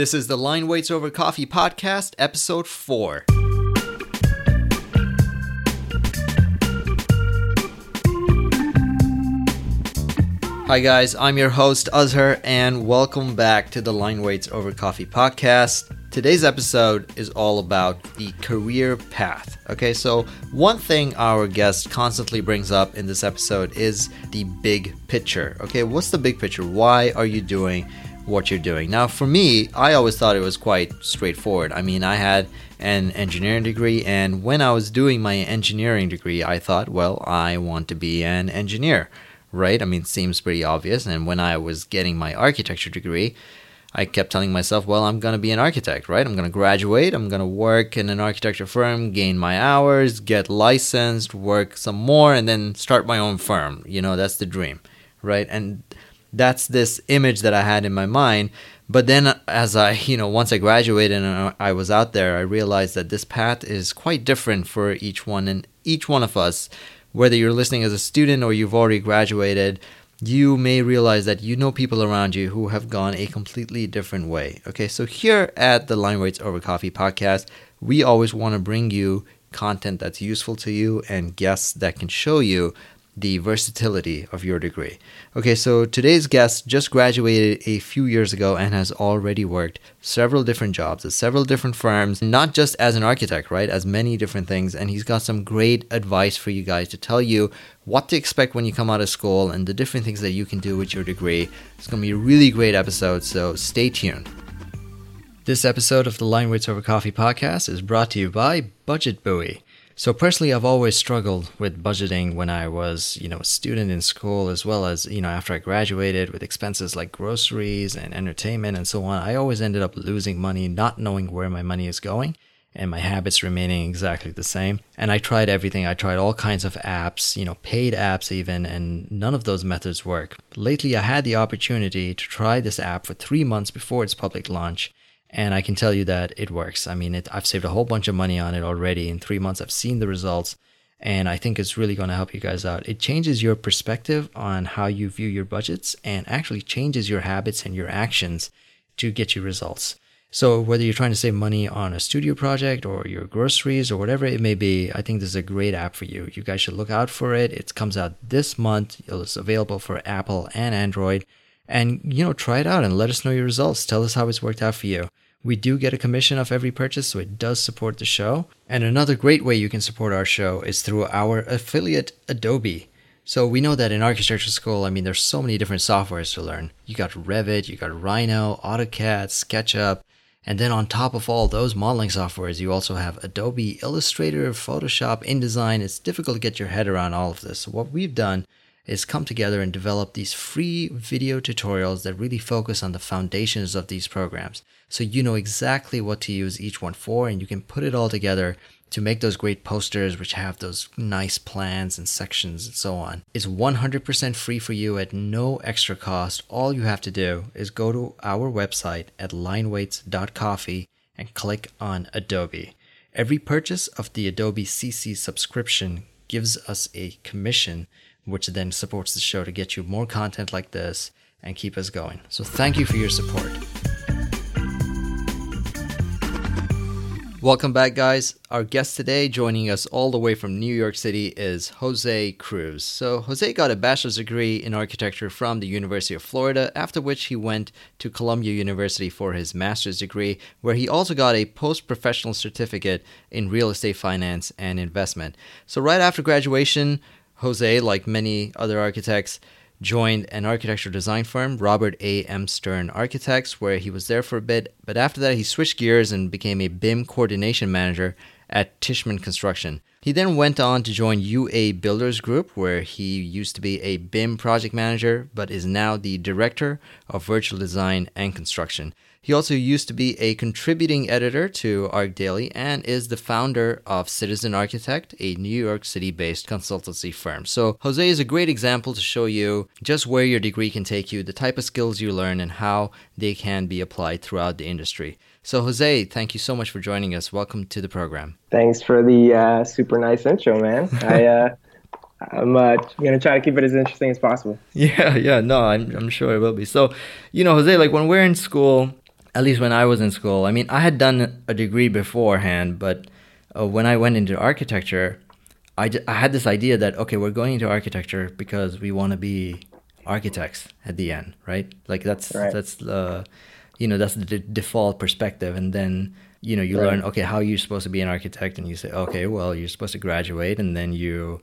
This is the Line Weights Over Coffee podcast, episode 4. Hi, guys, I'm your host, Azhar, and welcome back to the Line Weights Over Coffee podcast. Today's episode is all about the career path. Okay, so one thing our guest constantly brings up in this episode is the big picture. Okay, what's the big picture? Why are you doing what you're doing? Now, for me, I always thought it was quite straightforward. I mean, I had an engineering degree, and when I was doing my engineering degree, I thought, well, I want to be an engineer right? I mean, seems pretty obvious. And when I was getting my architecture degree, I kept telling myself, well, I'm going to be an architect, right? I'm going to graduate, I'm going to work in an architecture firm, gain my hours, get licensed, work some more, and then start my own firm. You know, that's the dream, right? And that's this image that I had in my mind. But then, as I, you know, once I graduated and I was out there, I realized that this path is quite different for each one. And each one of us whether you're listening as a student or you've already graduated, you may realize that you know people around you who have gone a completely different way. Okay, so here at the Line Weights Over Coffee podcast, we always want to bring you content that's useful to you and guests that can show you the versatility of your degree. Okay, so today's guest just graduated a few years ago and has already worked several different jobs at several different firms, not just as an architect, right? As many different things. And he's got some great advice for you guys to tell you what to expect when you come out of school and the different things that you can do with your degree. It's going to be a really great episode, so stay tuned. This episode of the Line Weights Over Coffee podcast is brought to you by Budget Buoy. So personally, I've always struggled with budgeting when I was, you know, a student in school, as well as, you know, after I graduated with expenses like groceries and entertainment and so on. I always ended up losing money, not knowing where my money is going and my habits remaining exactly the same. And I tried everything. I tried all kinds of apps, you know, paid apps even, and none of those methods work. Lately, I had the opportunity to try this app for three months before its public launch, and I can tell you that it works. I mean, it, I've saved a whole bunch of money on it already. In three months, I've seen the results, and I think it's really going to help you guys out. It changes your perspective on how you view your budgets and actually changes your habits and your actions to get you results. So, whether you're trying to save money on a studio project or your groceries or whatever it may be, I think this is a great app for you. You guys should look out for it. It comes out this month. It's available for Apple and Android and you know try it out and let us know your results tell us how it's worked out for you we do get a commission off every purchase so it does support the show and another great way you can support our show is through our affiliate adobe so we know that in architecture school i mean there's so many different softwares to learn you got revit you got rhino autocad sketchup and then on top of all those modeling softwares, you also have Adobe Illustrator, Photoshop, InDesign. It's difficult to get your head around all of this. So what we've done is come together and develop these free video tutorials that really focus on the foundations of these programs. So you know exactly what to use each one for, and you can put it all together to make those great posters which have those nice plans and sections and so on. It's 100% free for you at no extra cost. All you have to do is go to our website at lineweights.coffee and click on Adobe. Every purchase of the Adobe CC subscription gives us a commission which then supports the show to get you more content like this and keep us going. So thank you for your support. Welcome back, guys. Our guest today, joining us all the way from New York City, is Jose Cruz. So, Jose got a bachelor's degree in architecture from the University of Florida, after which he went to Columbia University for his master's degree, where he also got a post professional certificate in real estate finance and investment. So, right after graduation, Jose, like many other architects, joined an architectural design firm, Robert A. M. Stern Architects, where he was there for a bit. But after that, he switched gears and became a BIM coordination manager at Tishman Construction. He then went on to join UA Builders Group, where he used to be a BIM project manager, but is now the director of virtual design and construction. He also used to be a contributing editor to ArchDaily and is the founder of Citizen Architect, a New York City based consultancy firm. So, Jose is a great example to show you just where your degree can take you, the type of skills you learn, and how they can be applied throughout the industry. So, Jose, thank you so much for joining us. Welcome to the program. Thanks for the uh, super nice intro, man. I, uh, I'm uh, going to try to keep it as interesting as possible. Yeah, yeah, no, I'm, I'm sure it will be. So, you know, Jose, like when we're in school, at least when I was in school, I mean, I had done a degree beforehand, but uh, when I went into architecture, I, j- I had this idea that, okay, we're going into architecture because we want to be architects at the end, right? Like that's, Right. that's the, you know, that's the d- default perspective. And then, you know, you Right. learn, okay, how are you supposed to be an architect? And you say, okay, well, you're supposed to graduate and then you,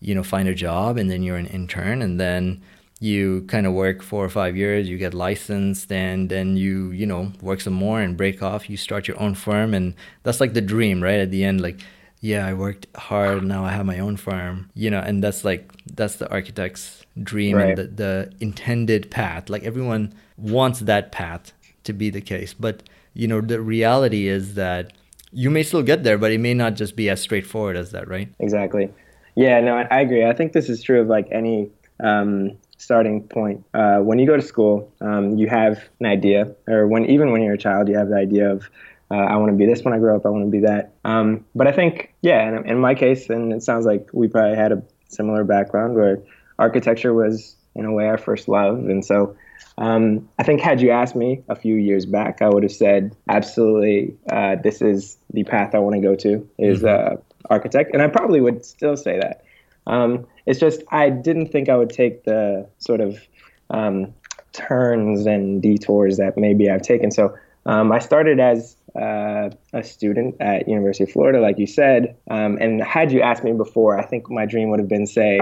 you know, find a job and then you're an intern and then you kind of work four or five years, you get licensed, and then you, you know, work some more and break off. You start your own firm, and that's like the dream, right? At the end, like, yeah, I worked hard, now I have my own firm, you know, and that's like that's the architect's dream Right. and the, the intended path. Like everyone wants that path to be the case, but you know, the reality is that you may still get there, but it may not just be as straightforward as that, right? Exactly. Yeah, no, I, I agree. I think this is true of like any um, starting point. Uh, when you go to school, um, you have an idea, or when even when you're a child, you have the idea of uh, I want to be this when I grow up. I want to be that. Um, but I think, yeah, in, in my case, and it sounds like we probably had a similar background where architecture was in a way our first love, and so. Um, I think had you asked me a few years back, I would have said absolutely. Uh, this is the path I want to go to is uh, architect, and I probably would still say that. Um, it's just I didn't think I would take the sort of um, turns and detours that maybe I've taken. So um, I started as uh, a student at University of Florida, like you said, um, and had you asked me before, I think my dream would have been say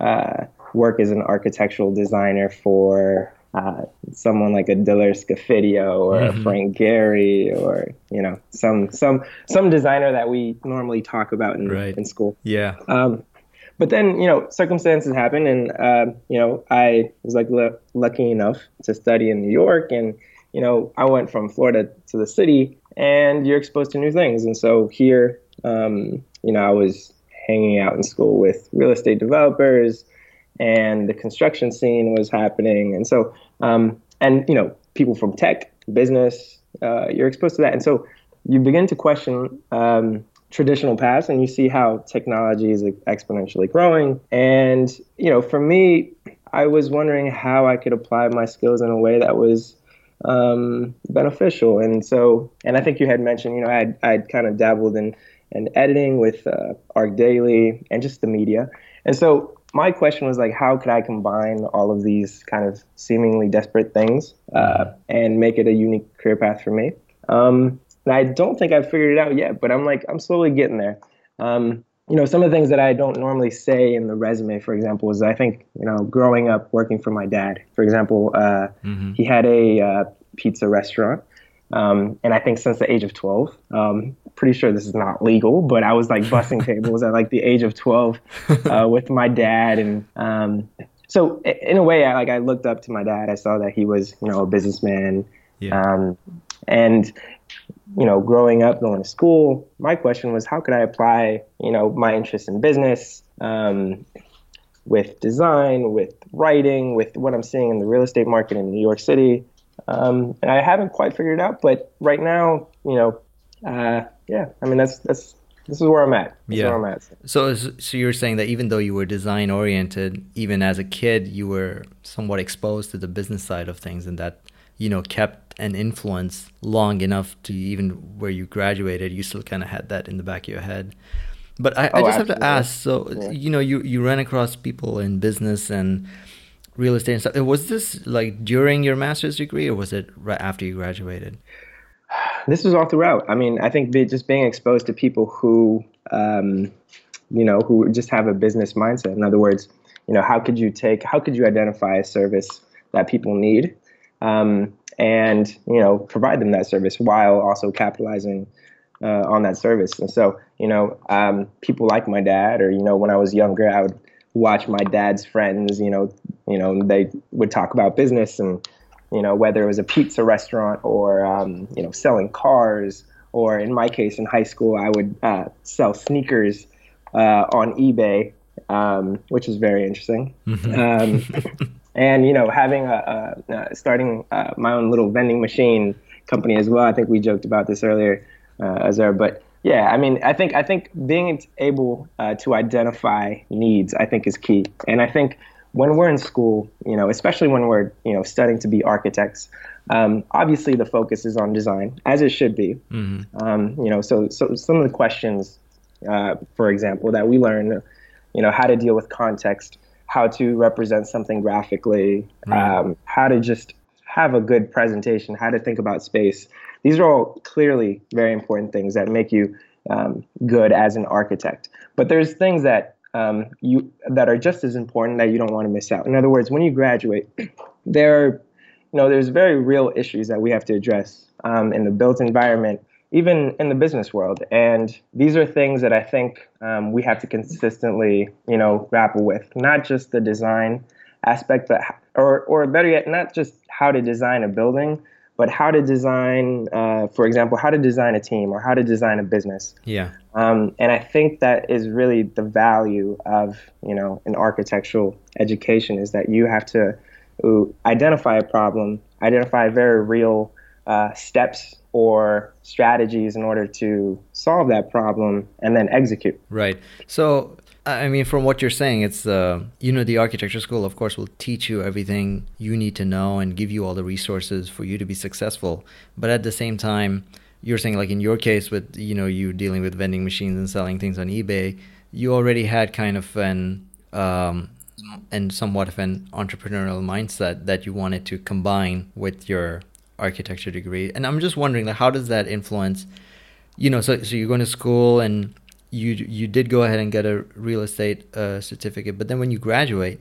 uh, work as an architectural designer for uh, someone like a Diller Scofidio or a Frank Gehry or you know some some some designer that we normally talk about in, Right. in school. Yeah. Um, but then you know circumstances happen, and um, you know I was like lu lucky enough to study in New York, and you know I went from Florida to the city, and you're exposed to new things, and so here, um, you know, I was hanging out in school with real estate developers, and the construction scene was happening, and so um, and you know people from tech, business, uh, you're exposed to that, and so you begin to question um, traditional paths, and you see how technology is exponentially growing. And you know, for me, I was wondering how I could apply my skills in a way that was um, beneficial. And so, and I think you had mentioned, you know, I'd I'd kind of dabbled in in editing with uh, ArchDaily and just the media. And so my question was like, how could I combine all of these kind of seemingly desperate things uh, and make it a unique career path for me? Um, and I don't think I've figured it out yet, but I'm like, I'm slowly getting there. Um, you know, some of the things that I don't normally say in the resume, for example, is I think, you know, growing up working for my dad, for example, uh, he had a uh, pizza restaurant. Um, and I think since the age of 12, um, pretty sure this is not legal, but I was like bussing tables at like the age of 12 uh, with my dad. And um, so in a way, I like I looked up to my dad. I saw that he was, you know, a businessman. Yeah. Um, and you know, growing up, going to school, my question was, how could I apply, you know, my interest in business, um, with design, with writing, with what I'm seeing in the real estate market in New York City. Um, and I haven't quite figured it out, but right now, you know, uh, yeah, I mean, that's, that's, this is where I'm at. This Yeah. where I'm at. So, so you're saying that even though you were design oriented, even as a kid, you were somewhat exposed to the business side of things, and that you know kept an influence long enough to even where you graduated, you still kind of had that in the back of your head. But I, I Oh, just have to ask. So Yeah. you know, you you ran across people in business and real estate and stuff. Was this like during your master's degree, or was it right after you graduated? this was all throughout. I mean, I think just being exposed to people who, um, you know, who just have a business mindset. In other words, you know, how could you take, how could you identify a service that people need, um, and you know, provide them that service while also capitalizing uh, on that service. And so, you know, um, people like my dad, or you know, when I was younger, I would watch my dad's friends. You know, you know, they would talk about business and you know, whether it was a pizza restaurant or, um, you know, selling cars, or in my case, in high school, I would uh, sell sneakers uh, on eBay, um, which is very interesting. Um, and, you know, having a, a uh, starting uh, my own little vending machine company as well. I think we joked about this earlier, uh, Azhar, but yeah, I mean, I think I think being able uh, to identify needs, I think, is key. And I think when we're in school, you know, especially when we're you know studying to be architects, Um, obviously, the focus is on design, as it should be. Mm-hmm. Um, you know, so so some of the questions, uh, for example, that we learn, you know, how to deal with context, how to represent something graphically, right. um, how to just have a good presentation, how to think about space. These are all clearly very important things that make you um, good as an architect. But there's things that um, you that are just as important that you don't want to miss out. In other words, when you graduate, there you know, there's very real issues that we have to address um, in the built environment, even in the business world. And these are things that I think um, we have to consistently, you know, grapple with. Not just the design aspect, but or or better yet, not just how to design a building, but how to design, uh, for example, how to design a team or how to design a business. Yeah. Um, and I think that is really the value of you know an architectural education is that you have to identify a problem, identify very real uh, steps or strategies in order to solve that problem, and then execute. Right. So, I mean, from what you're saying, it's uh, you know the architecture school, of course, will teach you everything you need to know and give you all the resources for you to be successful. But at the same time, you're saying like in your case with you know you dealing with vending machines and selling things on eBay, you already had kind of an um, and somewhat of an entrepreneurial mindset that you wanted to combine with your architecture degree. And I'm just wondering, like, how does that influence? You know, so so you're going to school and you you did go ahead and get a real estate uh, certificate, but then when you graduate,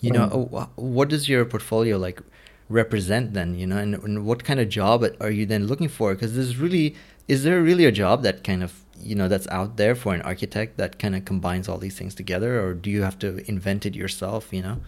you know, mm. what does your portfolio like represent then? You know, and, and what kind of job are you then looking for? Because there's really is there really a job that kind of you know that's out there for an architect that kind of combines all these things together or do you have to invent it yourself you know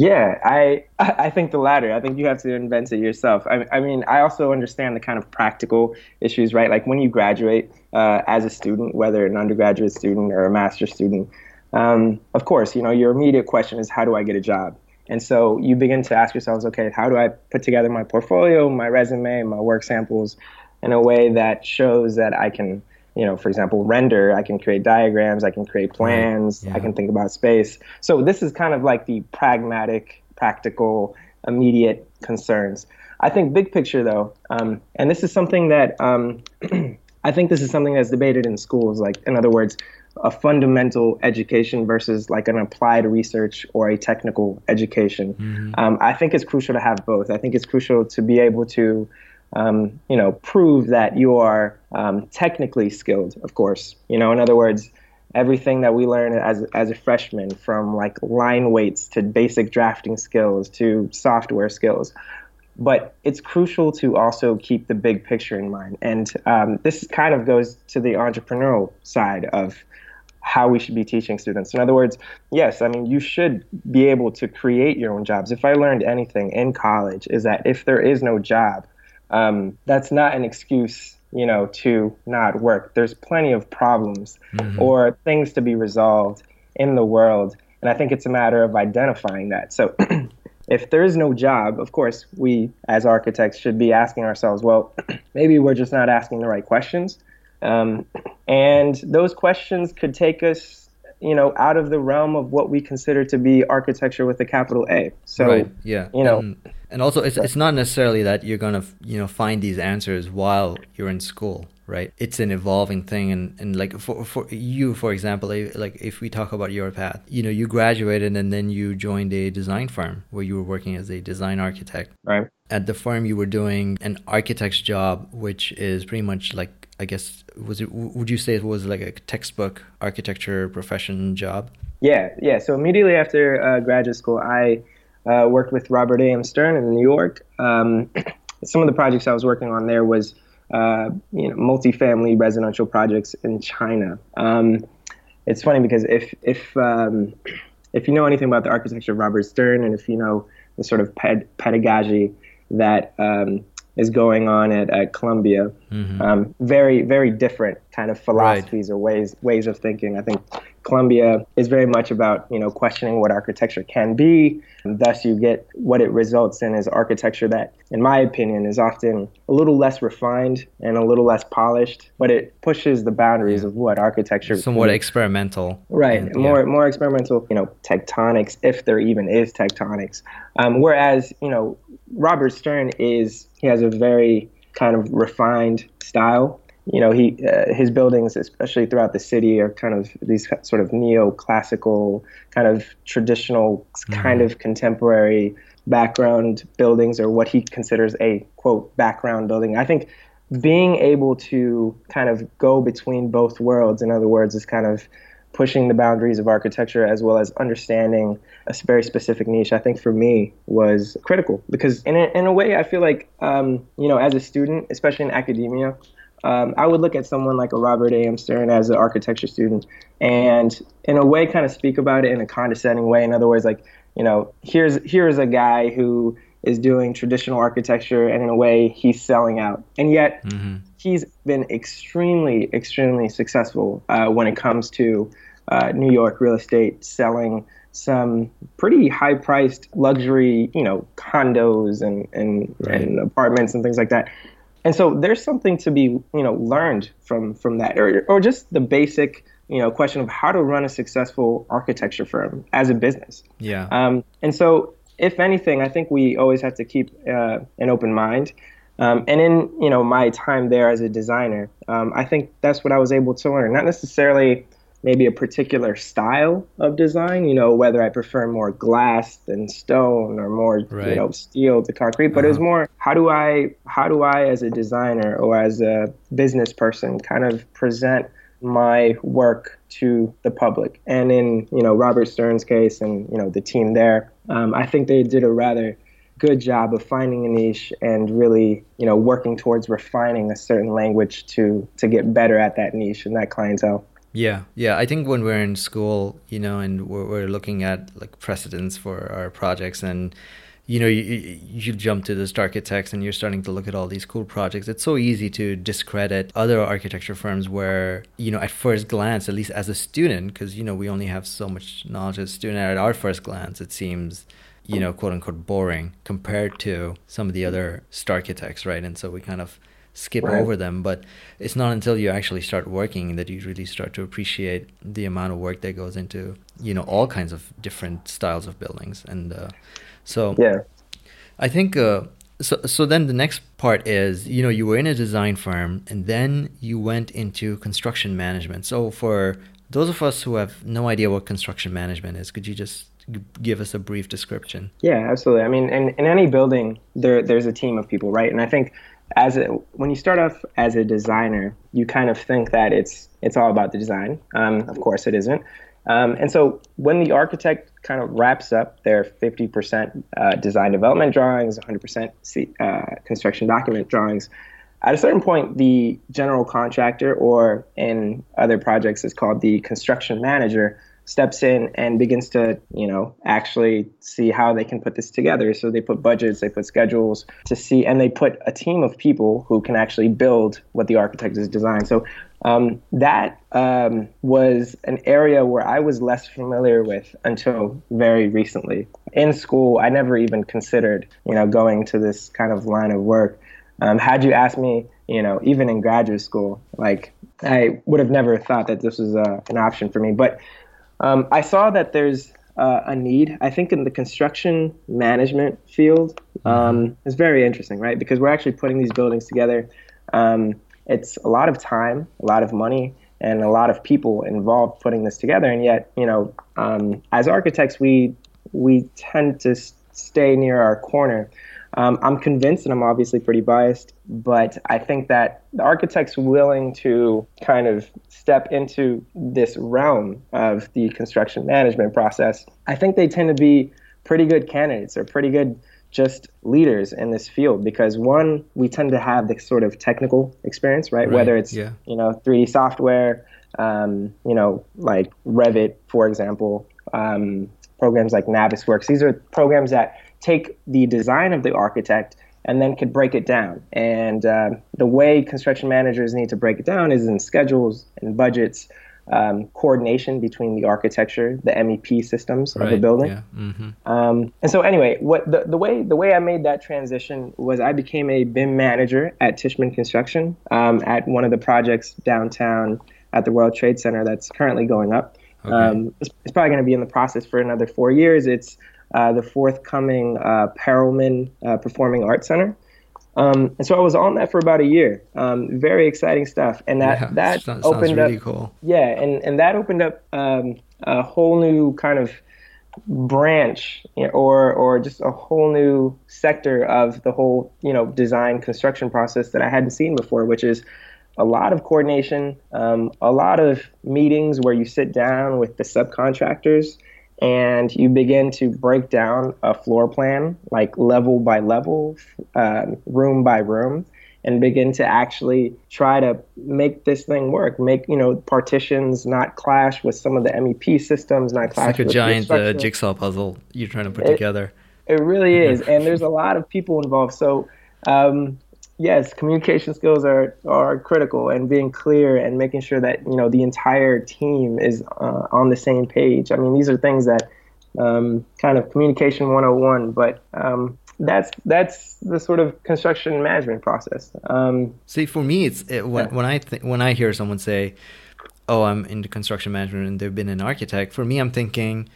yeah i i think the latter. I think you have to invent it yourself. I, I mean i also understand the kind of practical issues right? Like when you graduate uh, as a student whether an undergraduate student or a master's student um, of course you know your immediate question is how do i get a job? And so you begin to ask yourselves okay how do i put together my portfolio my resume my work samples in a way that shows that i can you know, for example, render, I can create diagrams, I can create plans, yeah. I can think about space. So this is kind of like the pragmatic, practical, immediate concerns. I think big picture though, um, and this is something that um, I think this is something that's debated in schools. Like, in other words, a fundamental education versus like an applied research or a technical education. Mm-hmm. Um, I think it's crucial to have both. I think it's crucial to be able to um, you know, prove that you are um, technically skilled, of course. You know, in other words, everything that we learn as, as a freshman, from like line weights to basic drafting skills to software skills. But it's crucial to also keep the big picture in mind. And um, this kind of goes to the entrepreneurial side of how we should be teaching students. In other words, yes, I mean, you should be able to create your own jobs. If I learned anything in college, is that if there is no job, um, that's not an excuse you know to not work. There's plenty of problems mm-hmm. or things to be resolved in the world. And i think it's a matter of identifying that. So if there is no job of course we as architects should be asking ourselves well maybe we're just not asking the right questions. Um, and those questions could take us you know out of the realm of what we consider to be architecture with a capital a. So right. yeah. you know and and also it's, it's not necessarily that you're gonna you know find these answers while you're in school right? It's an evolving thing. And, and like for, for you for example like if we talk about your path you know you graduated and then you joined a design firm where you were working as a design architect. Right. At the firm you were doing an architect's job which is pretty much like i guess was it would you say it was like a textbook architecture profession job? Yeah yeah. So immediately after uh, graduate school i uh, worked with Robert A.M. Stern in New York. Um, some of the projects I was working on there was uh, you know multifamily residential projects in China. Um, it's funny because if if um, if you know anything about the architecture of Robert Stern and if you know the sort of ped- pedagogy that um, is going on at, at Columbia. Mm-hmm. Um, very, very different kind of philosophies right. or ways ways of thinking. I think Columbia is very much about you know questioning what architecture can be. And thus, you get what it results in is architecture that, in my opinion, is often a little less refined and a little less polished, but it pushes the boundaries of what architecture. Somewhat experimental. Right, and, more yeah. more experimental. You know, tectonics, if there even is tectonics. Um, whereas you know, Robert Stern is he has a very kind of refined style you know, he uh, his buildings, especially throughout the city, are kind of these sort of neoclassical, kind of traditional, mm-hmm. kind of contemporary background buildings, or what he considers a quote background building. I think being able to kind of go between both worlds, in other words, is kind of pushing the boundaries of architecture as well as understanding a very specific niche, I think for me was critical because in a, in a way, I feel like, um, you know, as a student, especially in academia, um, I would look at someone like a Robert A. M. Stern as an architecture student and in a way kind of speak about it in a condescending way. In other words, like, you know, here's here's a guy who is doing traditional architecture and in a way he's selling out. And yet mm-hmm. he's been extremely, extremely successful uh, when it comes to uh, New York real estate selling some pretty high priced luxury, you know, condos and, and, right. and apartments and things like that and so there's something to be you know learned from from that or, or just the basic you know question of how to run a successful architecture firm as a business. Yeah. Um, and so if anything i think we always have to keep uh, an open mind. Um, and in you know my time there as a designer um, i think that's what i was able to learn. Not necessarily maybe a particular style of design, you know, whether I prefer more glass than stone or more, right. you know, steel to concrete, but uh-huh. it was uh-huh. more how do I how do I as a designer or as a business person kind of present my work to the public. And in, you know, Robert Stern's case and, you know, the team there, um, I think they did a rather good job of finding a niche and really, you know, working towards refining a certain language to to get better at that niche and that clientele. Yeah, yeah. I think when we're in school, you know, and we're, we're looking at like precedents for our projects, and you know, you, you jump to the architects and you're starting to look at all these cool projects. It's so easy to discredit other architecture firms where, you know, at first glance, at least as a student, because, you know, we only have so much knowledge as a student, at our first glance, it seems, you know, quote unquote boring compared to some of the other architects right? And so we kind of skip right. over them but it's not until you actually start working that you really start to appreciate the amount of work that goes into you know all kinds of different styles of buildings. And uh, so yeah. I think uh, so so then the next part is you know you were in a design firm and then you went into construction management. So for those of us who have no idea what construction management is could you just give us a brief description? Yeah absolutely. I mean in, in any building there there's a team of people right? And i think as a, when you start off as a designer, you kind of think that it's it's all about the design. Um, of course, it isn't. Um, and so when the architect kind of wraps up their 50% uh, design development drawings, 100% C, uh, construction document drawings, at a certain point, the general contractor, or in other projects, is called the construction manager, steps in and begins to, you know, actually see how they can put this together. So they put budgets, they put schedules to see, and they put a team of people who can actually build what the architect has designed. So um, that um, was an area where I was less familiar with until very recently. In school, I never even considered, you know, going to this kind of line of work. Um, had you asked me, you know, even in graduate school, like I would have never thought that this was uh, an option for me. But um, I saw that there's uh, a need, I think, in the construction management field. Mm-hmm. Um, it's very interesting, right? Because we're actually putting these buildings together. Um, it's a lot of time, a lot of money, and a lot of people involved putting this together. And yet, you know, um, as architects, we we tend to stay near our corner. Um, I'm convinced, and I'm obviously pretty biased, but I think that the architects willing to kind of step into this realm of the construction management process, I think they tend to be pretty good candidates or pretty good just leaders in this field because one, we tend to have this sort of technical experience, right? right. Whether it's yeah. you know 3D software, um, you know like Revit, for example, um, programs like Navisworks. These are programs that take the design of the architect and then could break it down. And uh, the way construction managers need to break it down is in schedules and budgets. um, coordination between the architecture, the MEP systems right. of the building. Yeah. Mm-hmm. Um, and so anyway, what the, the way the way I made that transition was I became a BIM manager at Tishman Construction um, at one of the projects downtown at the World Trade Center that's currently going up. Okay. Um, it's, it's probably going to be in the process for another four years. It's uh, the forthcoming uh, Perelman uh, Performing Arts Center. Um, and so I was on that for about a year. Um, very exciting stuff, and that Yeah, that sounds- sounds opened really up. cool. Yeah, and and that opened up um, a whole new kind of branch, you know, or or just a whole new sector of the whole you know design construction process that I hadn't seen before, which is a lot of coordination, um, a lot of meetings where you sit down with the subcontractors and you begin to break down a floor plan, like level by level, um, room by room, and begin to actually try to make this thing work. Make you know partitions not clash with some of the MEP systems, not It's clash like a giant uh, jigsaw puzzle you're trying to put It- together. It really is, and there's a lot of people involved. So, um, yes, communication skills are are critical, and being clear and making sure that you know the entire team is uh, on the same page. I mean, these are things that um, kind of communication 101, but um, that's that's the sort of construction management process. Um, See, for me, it's it, when Yeah. when I th- when I hear someone say, "Oh, I'm into construction management," and they've been an architect. For me, I'm thinking,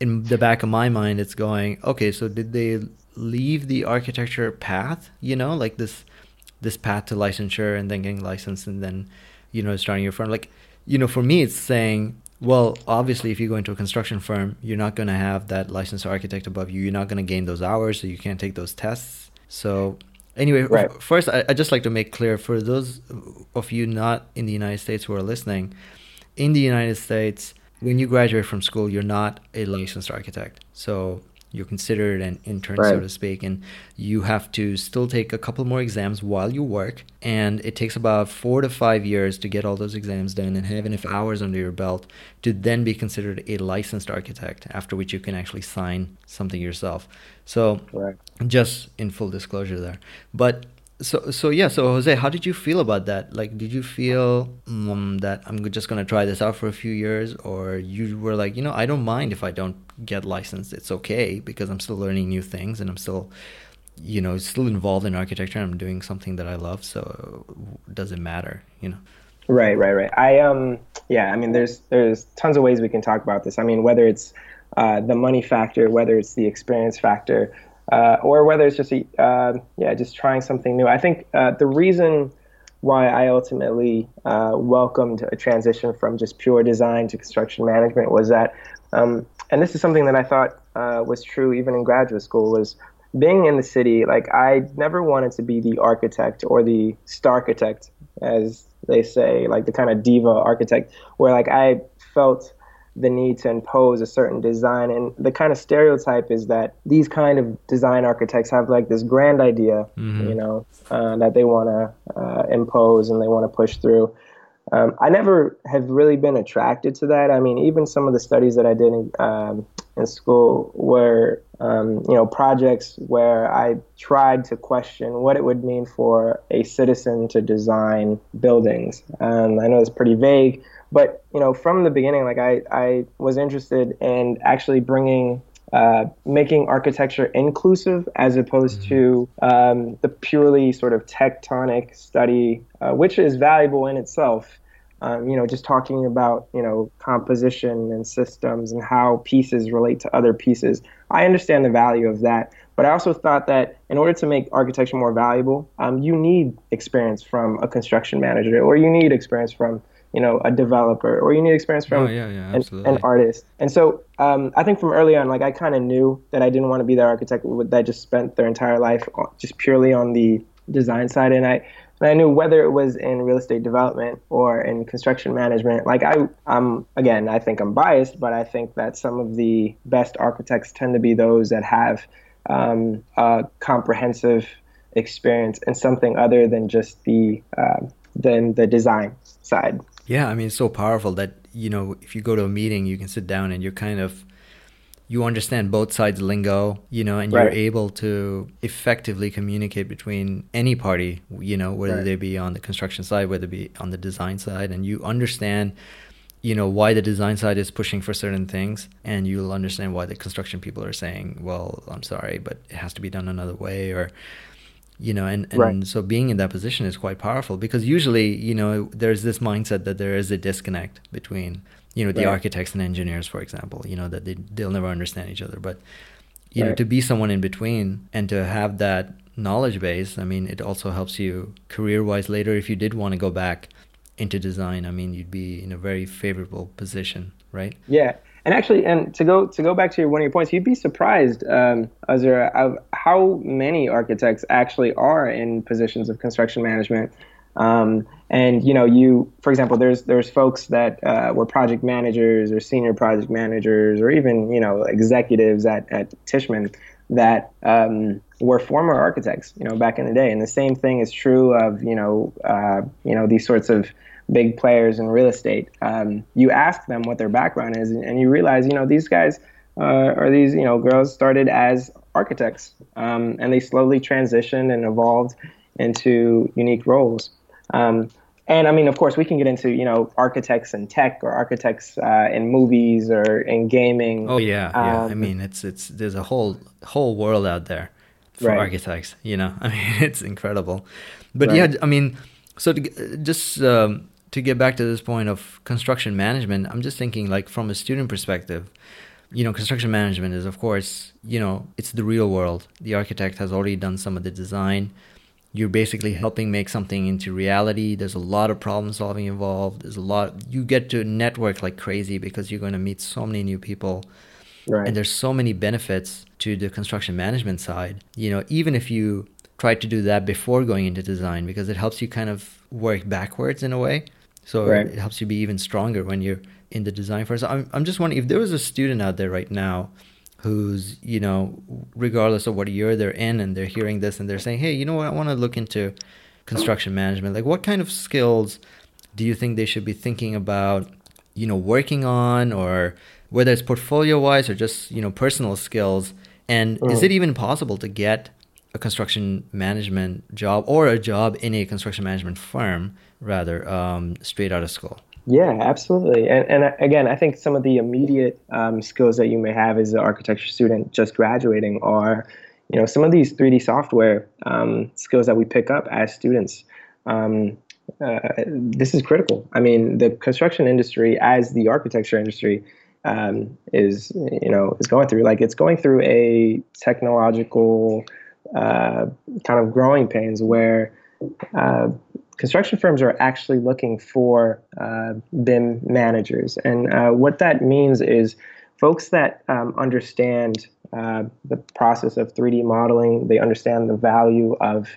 in the back of my mind, it's going, "Okay, so did they leave the architecture path? You know, like this this path to licensure and then getting licensed and then, you know, starting your firm. Like, you know, for me, it's saying." Well, obviously, if you go into a construction firm, you're not going to have that licensed architect above you. You're not going to gain those hours, so you can't take those tests. So, anyway, Right. f- first, I, I just like to make clear for those of you not in the United States who are listening, in the United States, when you graduate from school, you're not a licensed architect. So you're considered an intern, so to speak, and you have to still take a couple more exams while you work. And it takes about four to five years to get all those exams done and have enough hours under your belt to then be considered a licensed architect, after which you can actually sign something yourself. So right. just in full disclosure there but so so yeah so jose how did you feel about that like did you feel um, that i'm just going to try this out for a few years or you were like you know i don't mind if i don't get licensed it's okay because i'm still learning new things and i'm still you know still involved in architecture and i'm doing something that i love so does it matter you know Right, right, right. I um, yeah. I mean, there's there's tons of ways we can talk about this. I mean, whether it's uh, the money factor, whether it's the experience factor, uh, or whether it's just a, uh, yeah, just trying something new. I think uh, the reason why I ultimately uh, welcomed a transition from just pure design to construction management was that, um, and this is something that I thought uh, was true even in graduate school was being in the city. Like I never wanted to be the architect or the star architect, as they say, like the kind of diva architect, where like I felt the need to impose a certain design. And the kind of stereotype is that these kind of design architects have like this grand idea Mhm. you know uh, that they want to uh, impose and they want to push through. Um, i never have really been attracted to that. I mean even some of the studies that i did in, um, in school were um, you know projects where i tried to question what it would mean for a citizen to design buildings. Um, i know it's pretty vague but you know from the beginning like i, I was interested in actually bringing uh, making architecture inclusive as opposed to um, the purely sort of tectonic study, uh, which is valuable in itself. Um, you know, just talking about you know composition and systems and how pieces relate to other pieces. I understand the value of that, but I also thought that in order to make architecture more valuable, um, you need experience from a construction manager, or you need experience from you know a developer, or you need experience from oh yeah yeah an, an artist. And so um, I think from early on, like I kind of knew that I didn't want to be that architect that just spent their entire life just purely on the design side. And I and I knew whether it was in real estate development or in construction management. Like I, I'm again, I think I'm biased, but I think that some of the best architects tend to be those that have um, a comprehensive experience in something other than just the uh, than the design side. Yeah, I mean, it's so powerful that, you know, if you go to a meeting, you can sit down and you're kind of, you understand both sides lingo, you know, and you're able to effectively communicate between any party, you know, whether Right. they be on the construction side, whether it be on the design side, and you understand you know why the design side is pushing for certain things and you'll understand why the construction people are saying well i'm sorry but it has to be done another way or you know and, and right. so being in that position is quite powerful because usually you know there's this mindset that there is a disconnect between you know the right. architects and engineers for example you know that they, they'll never understand each other but you right. know to be someone in between and to have that knowledge base i mean it also helps you career wise later if you did want to go back into design i mean you'd be in a very favorable position right yeah and actually and to go to go back to your, one of your points you'd be surprised um, Azura, of how many architects actually are in positions of construction management um, and you know, you, for example, there's there's folks that uh, were project managers or senior project managers or even you know executives at at Tishman that um, were former architects, you know, back in the day. And the same thing is true of you know uh, you know these sorts of big players in real estate. Um, you ask them what their background is, and you realize you know these guys uh, are these you know girls started as architects, um, and they slowly transitioned and evolved into unique roles. Um, and I mean, of course, we can get into you know architects in tech or architects uh, in movies or in gaming. Oh yeah, yeah. Um, I mean, it's it's there's a whole whole world out there for right. architects. You know, I mean, it's incredible. But right. yeah, I mean, so to, just um, to get back to this point of construction management, I'm just thinking like from a student perspective. You know, construction management is, of course, you know, it's the real world. The architect has already done some of the design you're basically helping make something into reality. There's a lot of problem solving involved. There's a lot. You get to network like crazy because you're going to meet so many new people. Right. And there's so many benefits to the construction management side. You know, even if you try to do that before going into design, because it helps you kind of work backwards in a way. So right. it helps you be even stronger when you're in the design phase. I'm, I'm just wondering if there was a student out there right now who's you know regardless of what year they're in and they're hearing this and they're saying hey you know what i want to look into construction management like what kind of skills do you think they should be thinking about you know working on or whether it's portfolio wise or just you know personal skills and mm. is it even possible to get a construction management job or a job in a construction management firm rather um, straight out of school yeah, absolutely. And, and uh, again, I think some of the immediate um, skills that you may have as an architecture student just graduating are, you know, some of these 3D software um, skills that we pick up as students. Um, uh, this is critical. I mean, the construction industry, as the architecture industry, um, is you know is going through like it's going through a technological uh, kind of growing pains where uh, construction firms are actually looking for uh, BIM managers. And uh, what that means is folks that um, understand uh, the process of 3D modeling, they understand the value of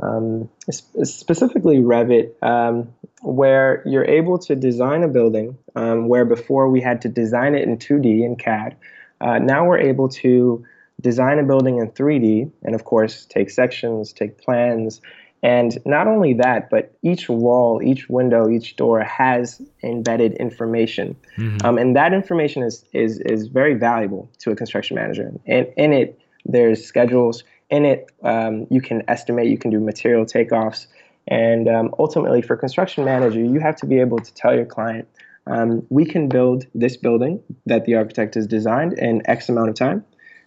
um, specifically Revit, um, where you're able to design a building um, where before we had to design it in 2D in CAD. Uh, now we're able to design a building in 3D and, of course, take sections, take plans, and not only that, but each wall, each window, each door has embedded information, mm-hmm. um, and that information is is is very valuable to a construction manager. And in it, there's schedules. In it, um, you can estimate, you can do material takeoffs, and um, ultimately, for construction manager, you have to be able to tell your client, um, we can build this building that the architect has designed in X amount of time,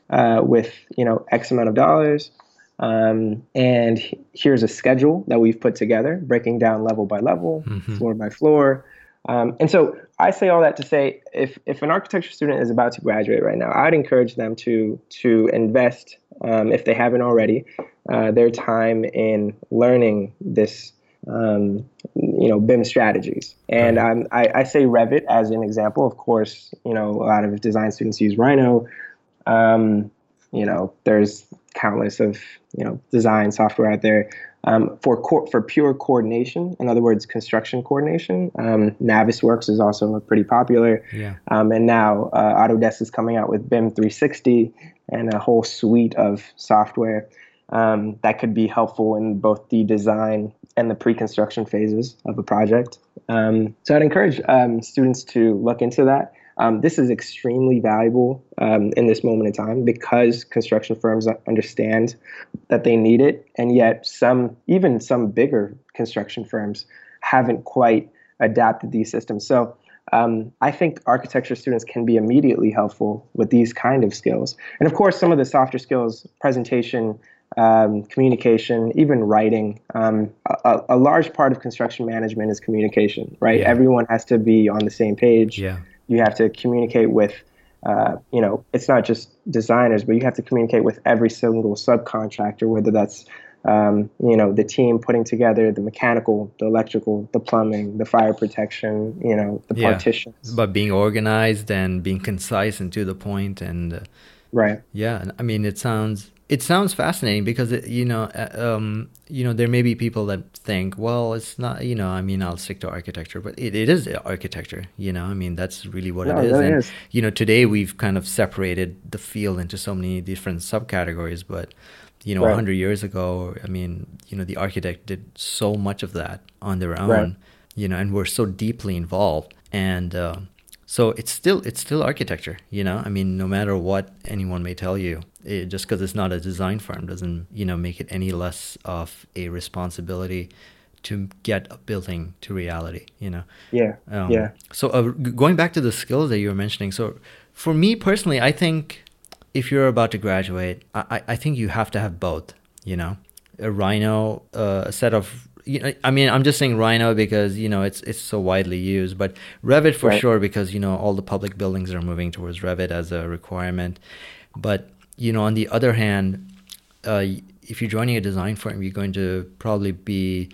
uh, with you know X amount of dollars um, and here's a schedule that we've put together, breaking down level by level, mm-hmm. floor by floor. Um, and so I say all that to say, if, if an architecture student is about to graduate right now, I'd encourage them to to invest, um, if they haven't already, uh, their time in learning this, um, you know, BIM strategies. And um, I, I say Revit as an example. Of course, you know, a lot of design students use Rhino. Um, you know, there's countless of you know design software out there um, for co- for pure coordination. In other words, construction coordination. Um, Navisworks is also pretty popular. Yeah. Um, and now uh, Autodesk is coming out with BIM 360 and a whole suite of software um, that could be helpful in both the design and the pre-construction phases of a project. Um, so I'd encourage um, students to look into that. Um, this is extremely valuable um, in this moment in time because construction firms understand that they need it, and yet some, even some bigger construction firms, haven't quite adapted these systems. So um, I think architecture students can be immediately helpful with these kind of skills. And of course, some of the softer skills, presentation, um, communication, even writing. Um, a, a, large part of construction management is communication, right? Yeah. Everyone has to be on the same page. Yeah. You have to communicate with, uh, you know, it's not just designers, but you have to communicate with every single subcontractor, whether that's um, you know, the team putting together the mechanical, the electrical, the plumbing, the fire protection, you know, the yeah. partitions. But being organized and being concise and to the point, and uh, right. Yeah, I mean, it sounds it sounds fascinating because it, you know, uh, um, you know, there may be people that think, well, it's not, you know, I mean, I'll stick to architecture, but it, it is architecture. You know, I mean, that's really what no, it is. And is. you know, today we've kind of separated the field into so many different subcategories, but you know, right. 100 years ago, I mean, you know, the architect did so much of that on their own, right. you know, and we're so deeply involved. And uh, so it's still it's still architecture, you know. I mean, no matter what anyone may tell you, it, just because it's not a design firm doesn't, you know, make it any less of a responsibility to get a building to reality, you know. Yeah. Um, yeah. So uh, going back to the skills that you were mentioning, so for me personally, I think if you're about to graduate, I, I think you have to have both, you know, a Rhino, uh, a set of, you know, I mean, I'm just saying Rhino because, you know, it's, it's so widely used, but Revit for right. sure, because, you know, all the public buildings are moving towards Revit as a requirement. But, you know, on the other hand, uh, if you're joining a design firm, you're going to probably be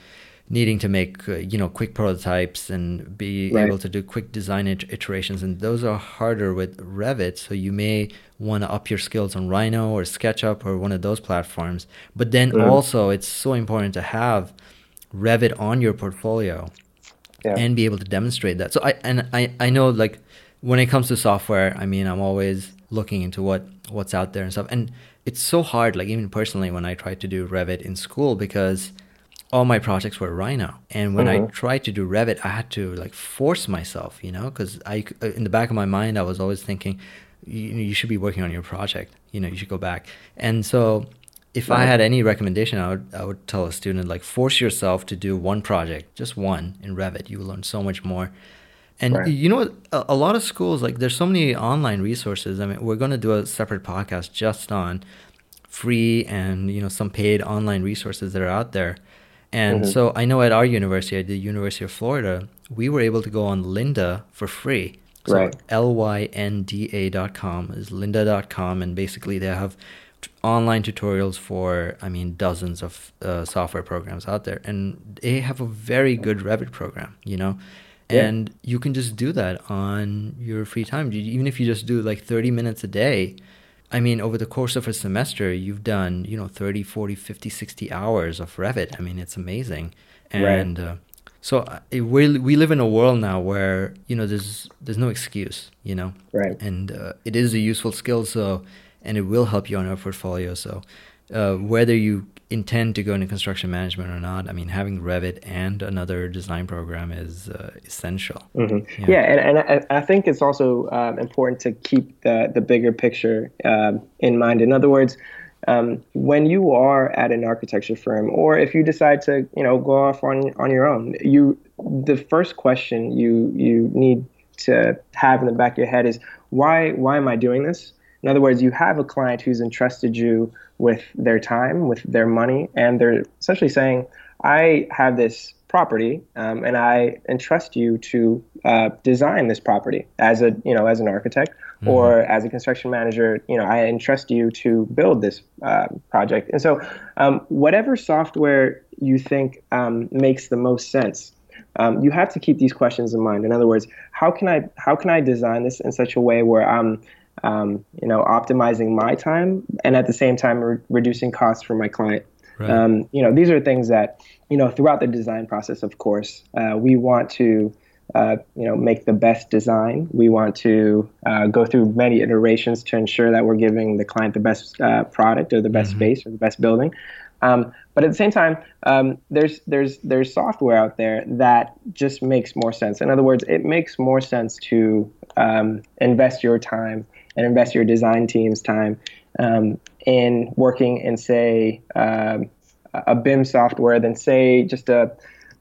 needing to make uh, you know quick prototypes and be right. able to do quick design iterations and those are harder with revit so you may want to up your skills on rhino or sketchup or one of those platforms but then mm. also it's so important to have revit on your portfolio yeah. and be able to demonstrate that so i and i i know like when it comes to software i mean i'm always looking into what what's out there and stuff and it's so hard like even personally when i tried to do revit in school because all my projects were Rhino. And when mm-hmm. I tried to do Revit, I had to like force myself, you know, because I, in the back of my mind, I was always thinking, you, you should be working on your project. You know, you should go back. And so, if right. I had any recommendation, I would I would tell a student like force yourself to do one project, just one in Revit. You will learn so much more. And right. you know, a, a lot of schools like there's so many online resources. I mean, we're going to do a separate podcast just on free and you know some paid online resources that are out there and mm-hmm. so I know at our university, at the University of Florida, we were able to go on Lynda for free. So right. L-Y-N-D-A dot com is lynda.com. And basically they have t- online tutorials for, I mean, dozens of uh, software programs out there. And they have a very good Revit program, you know? Yeah. And you can just do that on your free time. Even if you just do like 30 minutes a day, I mean, over the course of a semester, you've done, you know, 30, 40, 50, 60 hours of Revit. I mean, it's amazing. And right. uh, so uh, we, we live in a world now where, you know, there's, there's no excuse, you know? Right. And uh, it is a useful skill, so, and it will help you on your portfolio. So uh, whether you intend to go into construction management or not, I mean, having Revit and another design program is uh, essential. Mm-hmm. Yeah. yeah, and, and I, I, think it's also um, important to keep the, the bigger picture um, in mind. In other words, um, when you are at an architecture firm, or if you decide to, you know, go off on on your own, you the first question you you need to have in the back of your head is why why am I doing this? In other words, you have a client who's entrusted you with their time, with their money, and they're essentially saying, I have this property um, and I entrust you to uh, design this property as a you know as an architect mm-hmm. or as a construction manager. You know I entrust you to build this uh, project. And so um, whatever software you think um, makes the most sense um, you have to keep these questions in mind. In other words how can I how can I design this in such a way where I'm um, you know, optimizing my time and at the same time re- reducing costs for my client. Right. Um, you know, these are things that, you know, throughout the design process, of course, uh, we want to, uh, you know, make the best design. We want to uh, go through many iterations to ensure that we're giving the client the best uh, product or the best mm-hmm. space or the best building. Um, but at the same time, um, there's there's there's software out there that just makes more sense. In other words, it makes more sense to um, invest your time and invest your design team's time um, in working in, say, um, a BIM software than, say, just a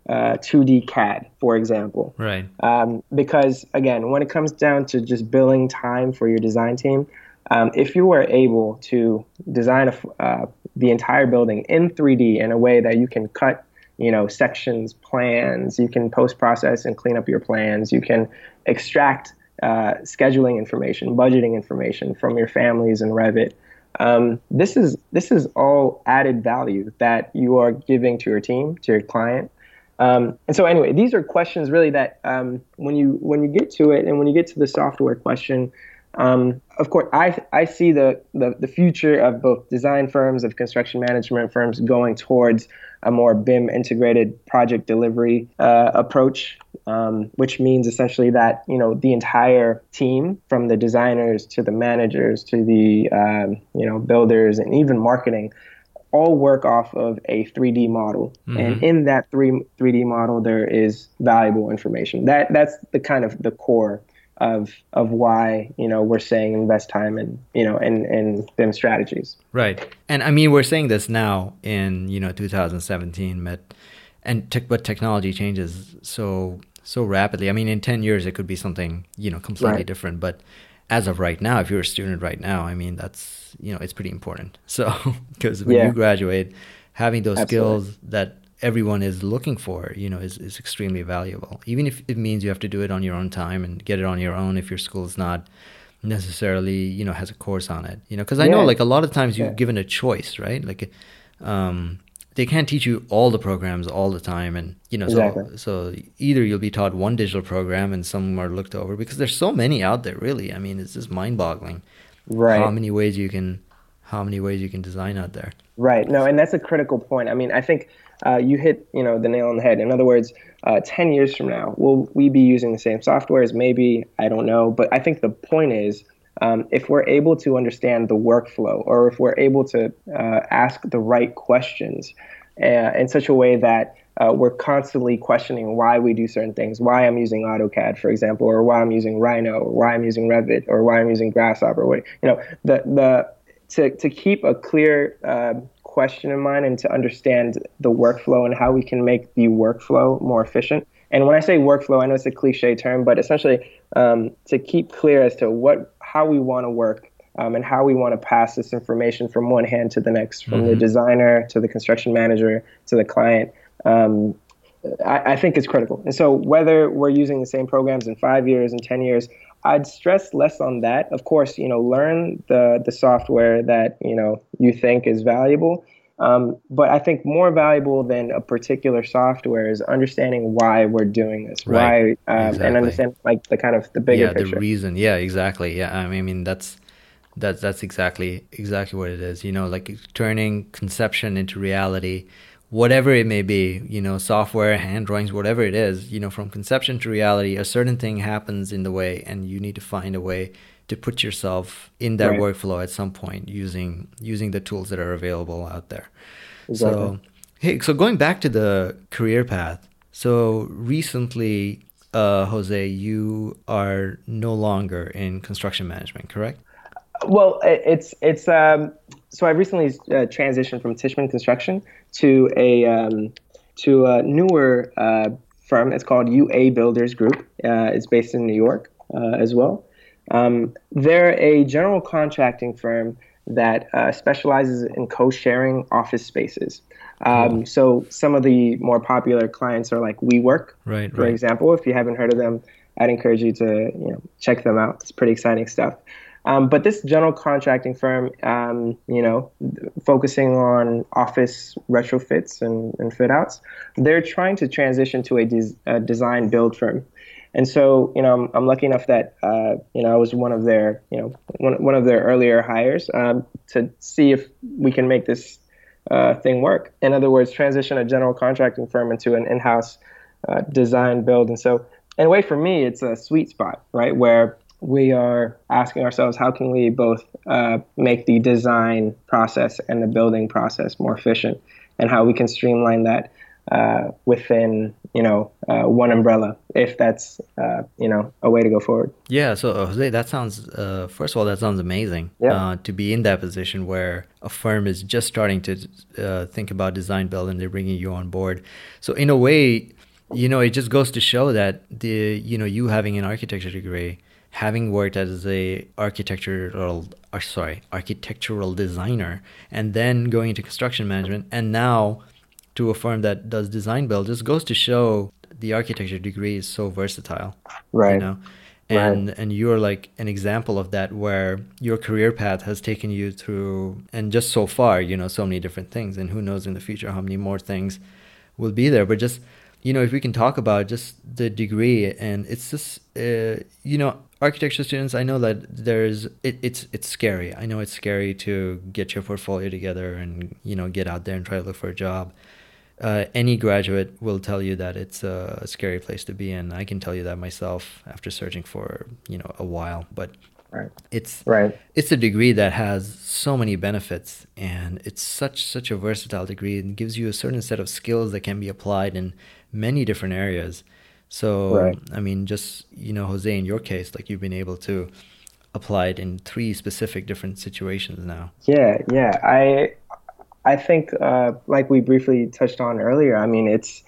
uh, 2D CAD, for example. Right. Um, because again, when it comes down to just billing time for your design team, um, if you were able to design a, uh, the entire building in 3D in a way that you can cut, you know, sections, plans, you can post process and clean up your plans, you can extract uh, scheduling information, budgeting information from your families and Revit. Um, this is this is all added value that you are giving to your team, to your client. Um, and so anyway, these are questions really that um, when you when you get to it and when you get to the software question, um, of course, I, I see the, the, the, future of both design firms, of construction management firms going towards a more BIM integrated project delivery uh, approach, um, which means essentially that you know the entire team, from the designers to the managers to the um, you know builders and even marketing, all work off of a 3D model. Mm-hmm. And in that 3 3D model, there is valuable information. That that's the kind of the core of of why you know we're saying invest time in you know in in BIM strategies. Right, and I mean we're saying this now in you know 2017, but and te- but technology changes so so rapidly. I mean, in 10 years it could be something you know completely right. different, but as of right now, if you're a student right now, I mean that's you know it's pretty important. So because when yeah. you graduate, having those Absolutely. skills that everyone is looking for, you know, is, is extremely valuable. Even if it means you have to do it on your own time and get it on your own if your school is not necessarily, you know, has a course on it. You know, because I yeah. know like a lot of times you're yeah. given a choice, right? Like um, they can't teach you all the programs all the time and you know exactly. so so either you'll be taught one digital program and some are looked over because there's so many out there really i mean it's just mind-boggling right how many ways you can how many ways you can design out there right no and that's a critical point i mean i think uh, you hit you know the nail on the head. In other words, uh, 10 years from now, will we be using the same softwares? Maybe I don't know, but I think the point is. Um, if we're able to understand the workflow, or if we're able to uh, ask the right questions uh, in such a way that uh, we're constantly questioning why we do certain things, why I'm using AutoCAD, for example, or why I'm using Rhino, or why I'm using Revit, or why I'm using Grasshopper. You know, the the to to keep a clear uh, question in mind and to understand the workflow and how we can make the workflow more efficient. And when I say workflow, I know it's a cliche term, but essentially um, to keep clear as to what how we want to work um, and how we want to pass this information from one hand to the next, from mm-hmm. the designer to the construction manager to the client. Um, I, I, think is critical. And so whether we're using the same programs in five years and ten years, I'd stress less on that. Of course, you know, learn the the software that you know you think is valuable. Um, but I think more valuable than a particular software is understanding why we're doing this, right. why, um, exactly. and understand like the kind of the bigger yeah, picture. the reason. Yeah, exactly. Yeah, I mean that's that's that's exactly exactly what it is. You know, like turning conception into reality whatever it may be, you know, software, hand drawings, whatever it is, you know, from conception to reality, a certain thing happens in the way, and you need to find a way to put yourself in that right. workflow at some point using using the tools that are available out there. Exactly. So, hey, so going back to the career path. So recently, uh, Jose, you are no longer in construction management, correct? Well, it's it's um, so I recently uh, transitioned from Tishman Construction to a um, to a newer uh, firm. It's called UA Builders Group. Uh, it's based in New York uh, as well. Um, they're a general contracting firm that uh, specializes in co-sharing office spaces. Um, so some of the more popular clients are like WeWork, right, for right. example. If you haven't heard of them, I'd encourage you to you know check them out. It's pretty exciting stuff. Um, but this general contracting firm, um, you know, focusing on office retrofits and, and fit outs, they're trying to transition to a, des- a design build firm. And so, you know, I'm, I'm lucky enough that, uh, you know, I was one of their, you know, one, one of their earlier hires um, to see if we can make this uh, thing work. In other words, transition a general contracting firm into an in-house uh, design build. And so, in a way, for me, it's a sweet spot, right, where we are asking ourselves how can we both uh, make the design process and the building process more efficient? And how we can streamline that uh, within you know uh, one umbrella if that's uh, you know a way to go forward. Yeah so uh, jose that sounds uh, first of all that sounds amazing. Yeah. to be in that position where a firm is just starting to think about design build and they're bringing you on board. So in a way you know, it just goes to show that the you know you having an architecture degree, having worked as a architectural or sorry architectural designer, and then going into construction management, and now to a firm that does design build, just goes to show the architecture degree is so versatile. Right. You know? and right. and you're like an example of that where your career path has taken you through and just so far you know so many different things and who knows in the future how many more things will be there but just you know if we can talk about just the degree and it's just uh, you know architecture students i know that there's it, it's it's scary i know it's scary to get your portfolio together and you know get out there and try to look for a job uh, any graduate will tell you that it's a scary place to be in. I can tell you that myself after searching for you know a while, but right. it's right. It's a degree that has so many benefits, and it's such such a versatile degree and gives you a certain set of skills that can be applied in many different areas. So right. I mean, just you know, Jose, in your case, like you've been able to apply it in three specific different situations now. Yeah, yeah. I I think, uh, like we briefly touched on earlier, I mean, it's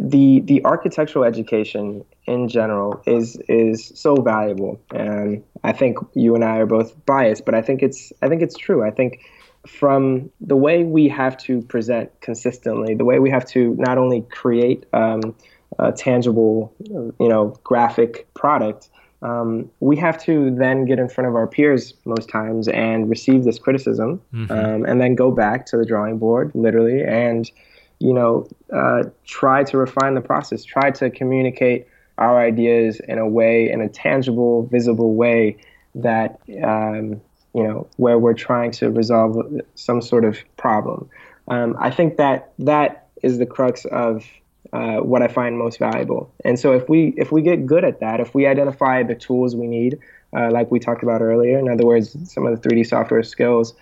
the the architectural education in general is is so valuable, and I think you and I are both biased, but I think it's I think it's true. I think from the way we have to present consistently, the way we have to not only create um, a tangible, you know, graphic product, um, we have to then get in front of our peers most times and receive this criticism mm-hmm. um, and then go back to the drawing board literally and you know uh, try to refine the process try to communicate our ideas in a way in a tangible visible way that um, you know where we're trying to resolve some sort of problem um, i think that that is the crux of uh, what I find most valuable. And so if we if we get good at that, if we identify the tools we need, uh, like we talked about earlier, in other words, some of the 3D software skills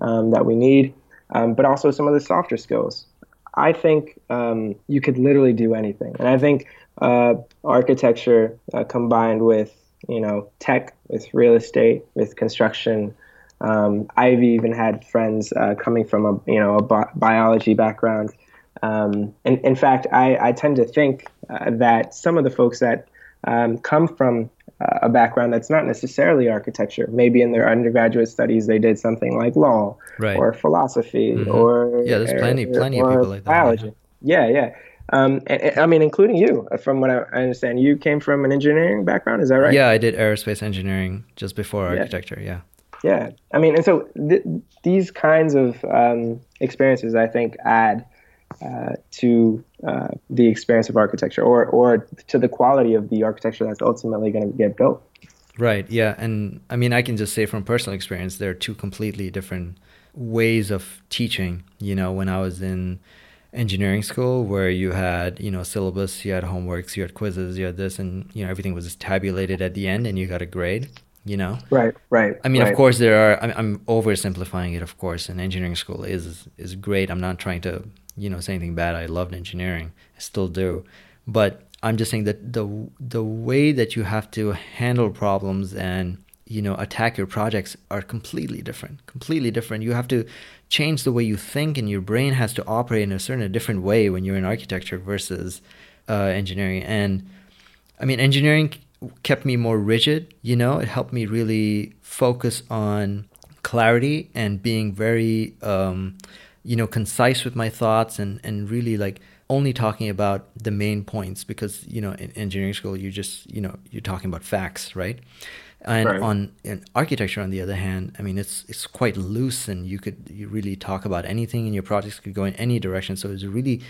um, that we need, um, but also some of the softer skills, I think um, you could literally do anything. And I think uh, architecture uh, combined with you know tech, with real estate, with construction. Um, I've even had friends uh, coming from a you know a bi- biology background um, and in fact, I, I tend to think uh, that some of the folks that um, come from uh, a background that's not necessarily architecture, maybe in their undergraduate studies they did something like law right. or philosophy mm-hmm. or yeah, there's plenty, plenty of people like that. Biology. Yeah, yeah. Um, I mean, including you, from what I understand, you came from an engineering background. Is that right? Yeah, I did aerospace engineering just before architecture. Yeah. Yeah, I mean, and so th- these kinds of um, experiences, I think, add uh, to uh, the experience of architecture or, or to the quality of the architecture that's ultimately going to get built. Right. Yeah. And I mean, I can just say from personal experience, there are two completely different ways of teaching. You know, when I was in engineering school where you had you know syllabus you had homeworks you had quizzes you had this and you know everything was just tabulated at the end and you got a grade you know right right i mean right. of course there are I'm, I'm oversimplifying it of course and engineering school is is great i'm not trying to you know say anything bad. I loved engineering, I still do, but I'm just saying that the the way that you have to handle problems and you know attack your projects are completely different. Completely different. You have to change the way you think, and your brain has to operate in a certain a different way when you're in architecture versus uh, engineering. And I mean, engineering kept me more rigid. You know, it helped me really focus on clarity and being very um, you know concise with my thoughts and and really like only talking about the main points because you know in engineering school you just you know you're talking about facts right and right. on in architecture on the other hand i mean it's it's quite loose and you could you really talk about anything and your projects could go in any direction so it's really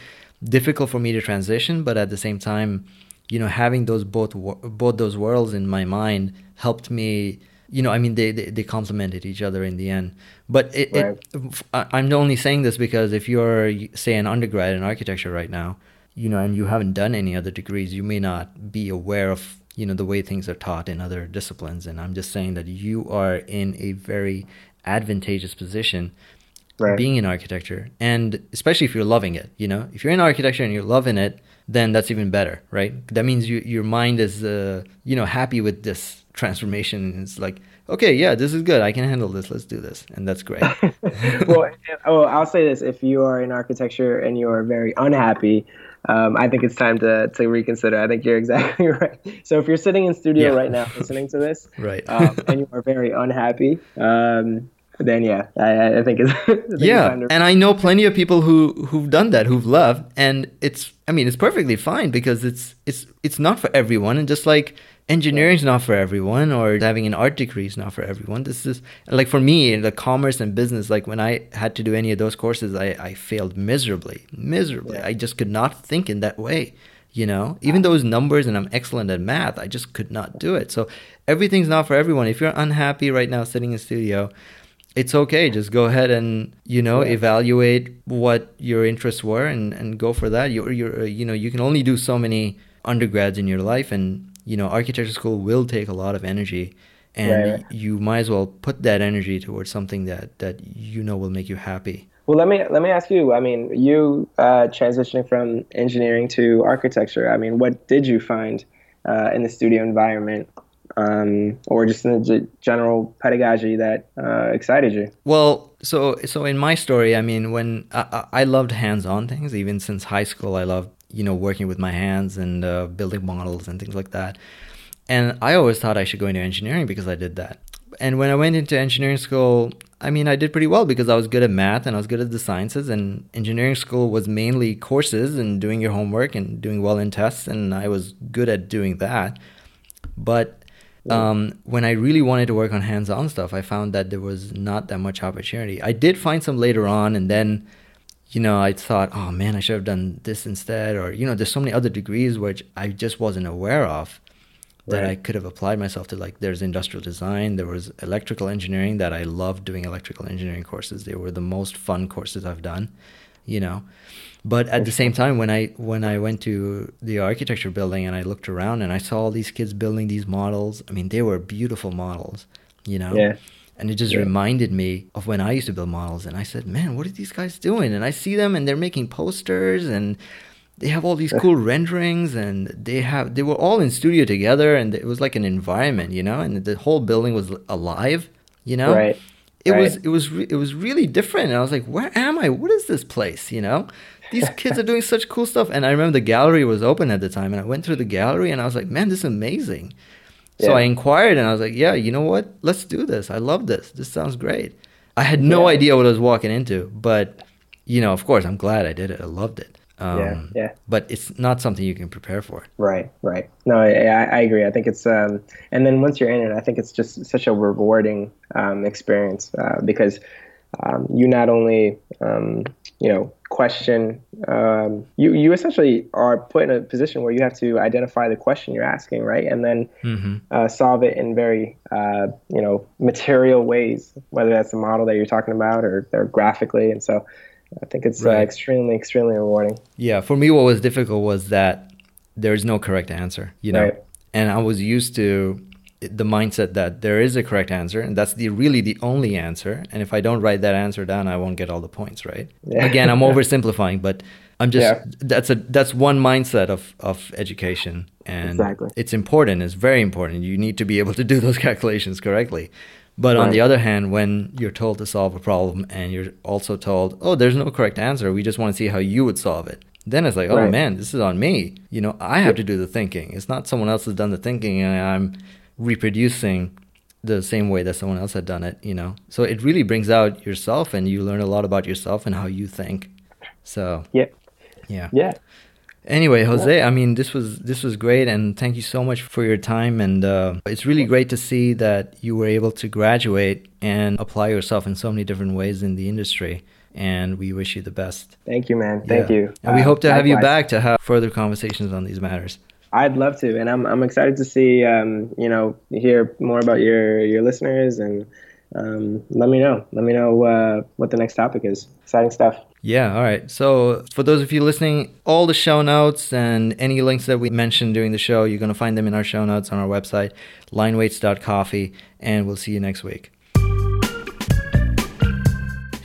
difficult for me to transition but at the same time you know having those both both those worlds in my mind helped me you know, I mean, they, they, they complemented each other in the end. But it, right. it, I'm only saying this because if you're, say, an undergrad in architecture right now, you know, and you haven't done any other degrees, you may not be aware of, you know, the way things are taught in other disciplines. And I'm just saying that you are in a very advantageous position right. being in architecture. And especially if you're loving it, you know, if you're in architecture and you're loving it, then that's even better, right? That means you, your mind is, uh, you know, happy with this transformation. It's like, okay, yeah, this is good. I can handle this. Let's do this, and that's great. well, oh, I'll say this: if you are in architecture and you are very unhappy, um, I think it's time to to reconsider. I think you're exactly right. So if you're sitting in studio Yeah. right now listening to this, Right. um, and you are very unhappy, um, then yeah, I, I think it's I think it's yeah to- and i know plenty of people who who've done that who've left and it's i mean it's perfectly fine because it's it's it's not for everyone and just like engineering is not for everyone or having an art degree is not for everyone. This is like for me the commerce and business like when i had to do any of those courses i i failed miserably miserably. Yeah. i just could not think in that way you know? Even those numbers and i'm excellent at math i just could not do it. So everything's not for everyone. If you're unhappy right now sitting in studio it's okay. Just go ahead and you know Yeah. evaluate what your interests were and and go for that. You're you're you know you can only do so many undergrads in your life and you know architecture school will take a lot of energy and Right, you might as well put that energy towards something that that you know will make you happy Well, let me let me ask you. I mean, you uh, transitioning from engineering to architecture. I mean, what did you find uh, in the studio environment, um, or just in the g- general pedagogy that uh, excited you? Well, so so in my story, I mean, when I, I I loved hands-on things, even since high school, I loved you know working with my hands and uh, building models and things like that. And I always thought I should go into engineering because I did that. And when I went into engineering school, I mean, I did pretty well because I was good at math and I was good at the sciences. And engineering school was mainly courses and doing your homework and doing well in tests. And I was good at doing that. But um, when I really wanted to work on hands-on stuff, I found that there was not that much opportunity. I did find some later on, and then, you know, I thought, oh man, I should have done this instead, or you know, there's so many other degrees which I just wasn't aware of that I could have applied myself to. Like, there's industrial design, there was electrical engineering that I loved doing electrical engineering courses. They were the most fun courses I've done, you know. But at the same time, when I when I went to the architecture building and I looked around and I saw all these kids building these models, I mean, they were beautiful models, you know. Yeah. And it just Yeah. reminded me of when I used to build models, and I said, "Man, what are these guys doing?" And I see them, and they're making posters, and they have all these cool renderings, and they have they were all in studio together, and it was like an environment, you know, and the whole building was alive, you know Right. it Right. was it was re- it was really different and i was like where am i what is this place you know these kids are doing such cool stuff and i remember the gallery was open at the time and i went through the gallery and i was like man this is amazing so Yeah. i inquired and i was like yeah you know what let's do this i love this this sounds great i had no Yeah. idea what i was walking into but you know of course i'm glad i did it i loved it um, Yeah, yeah. but it's not something you can prepare for Right, right. No, I, I I agree. I think it's, um, and then once you're in it, I think it's just such a rewarding um, experience uh, because um, you not only, um, you know, question, um, you you essentially are put in a position where you have to identify the question you're asking, right, and then hmm uh, solve it in very, uh, you know, material ways, whether that's the model that you're talking about or, or graphically, and so. I think it's uh, extremely, extremely rewarding. Yeah, for me, what was difficult was that there's no correct answer, you know, Right. and I was used to the mindset that there is a correct answer, and that's the really the only answer. And if I don't write that answer down, I won't get all the points, right? Yeah. Again, I'm oversimplifying, but I'm just Yeah. that's a that's one mindset of of education, and Exactly. it's important. It's very important. You need to be able to do those calculations correctly. But on the other hand, when you're told to solve a problem and you're also told, oh, there's no correct answer, we just want to see how you would solve it. Then it's like, oh Right. man, this is on me. You know, I have to do the thinking. It's not someone else has done the thinking and I'm reproducing the same way that someone else had done it, you know. So it really brings out yourself and you learn a lot about yourself and how you think. So, Yeah, yeah. yeah. Anyway, Jose, I mean, this was this was great, and thank you so much for your time. And uh, it's really great to see that you were able to graduate and apply yourself in so many different ways in the industry. And we wish you the best. Thank you, man. Thank Yeah. you. And we hope to have you back to have further conversations on these matters. I'd love to, and I'm I'm excited to see um, you know hear more about your your listeners and um, let me know let me know uh, what the next topic is. Exciting stuff. Yeah, all right. So, for those of you listening, all the show notes and any links that we mentioned during the show, you're going to find them in our show notes on our website, lineweights.coffee, and we'll see you next week.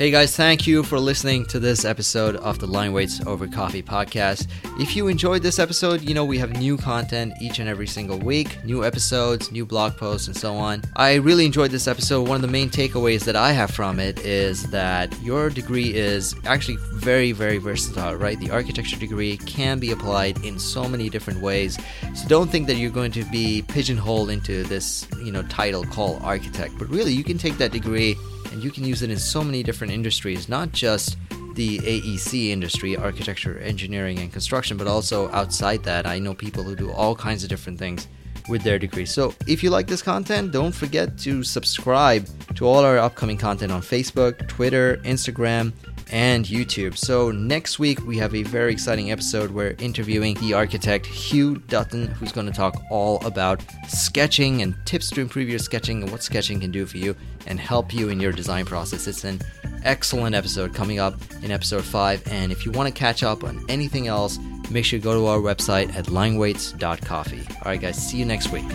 Hey guys, thank you for listening to this episode of the Line Weights Over Coffee podcast. If you enjoyed this episode, you know we have new content each and every single week, new episodes, new blog posts, and so on. I really enjoyed this episode. One of the main takeaways that I have from it is that your degree is actually very, very versatile, right? The architecture degree can be applied in so many different ways. So don't think that you're going to be pigeonholed into this, you know, title called architect, but really you can take that degree and you can use it in so many different industries, not just the AEC industry, architecture, engineering, and construction, but also outside that. I know people who do all kinds of different things with their degree. So if you like this content, don't forget to subscribe to all our upcoming content on Facebook, Twitter, Instagram, and YouTube. So next week we have a very exciting episode. We're interviewing the architect Hugh Dutton, who's going to talk all about sketching and tips to improve your sketching and what sketching can do for you and help you in your design process. It's an excellent episode coming up in episode 5. And if you want to catch up on anything else, make sure you go to our website at lineweights.coffee. All right, guys, see you next week.